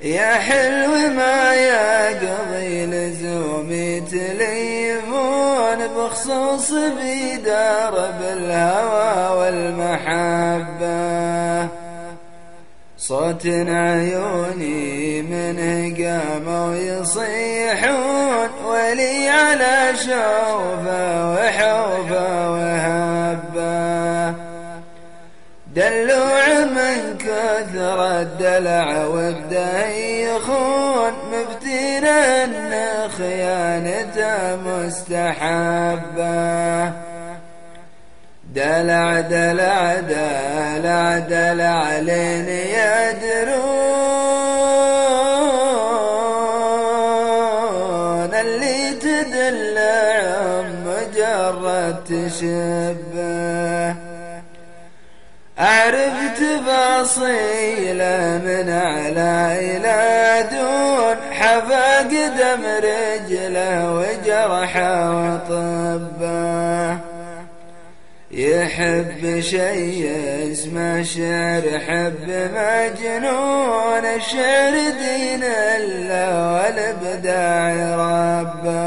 يا حلو ما يقضي لزومي تليفون بخصوص بيدار بالهوى والمحبة. صوت عيوني منه قاموا يصيحون ولي على شوفه دلوع من كثر الدلع وبده يخون مفتين أن خيانته مستحبة. دلع دلع دلع دلع لين يدرون. اللي تدلع مجرد تشبه أعرف تفاصيله من أعلى إلى دون حفا قدم رجله وجرحه وطبه. يحب شيء اسمه شعر حب مجنون الشعر دين الله والإبداع ربه.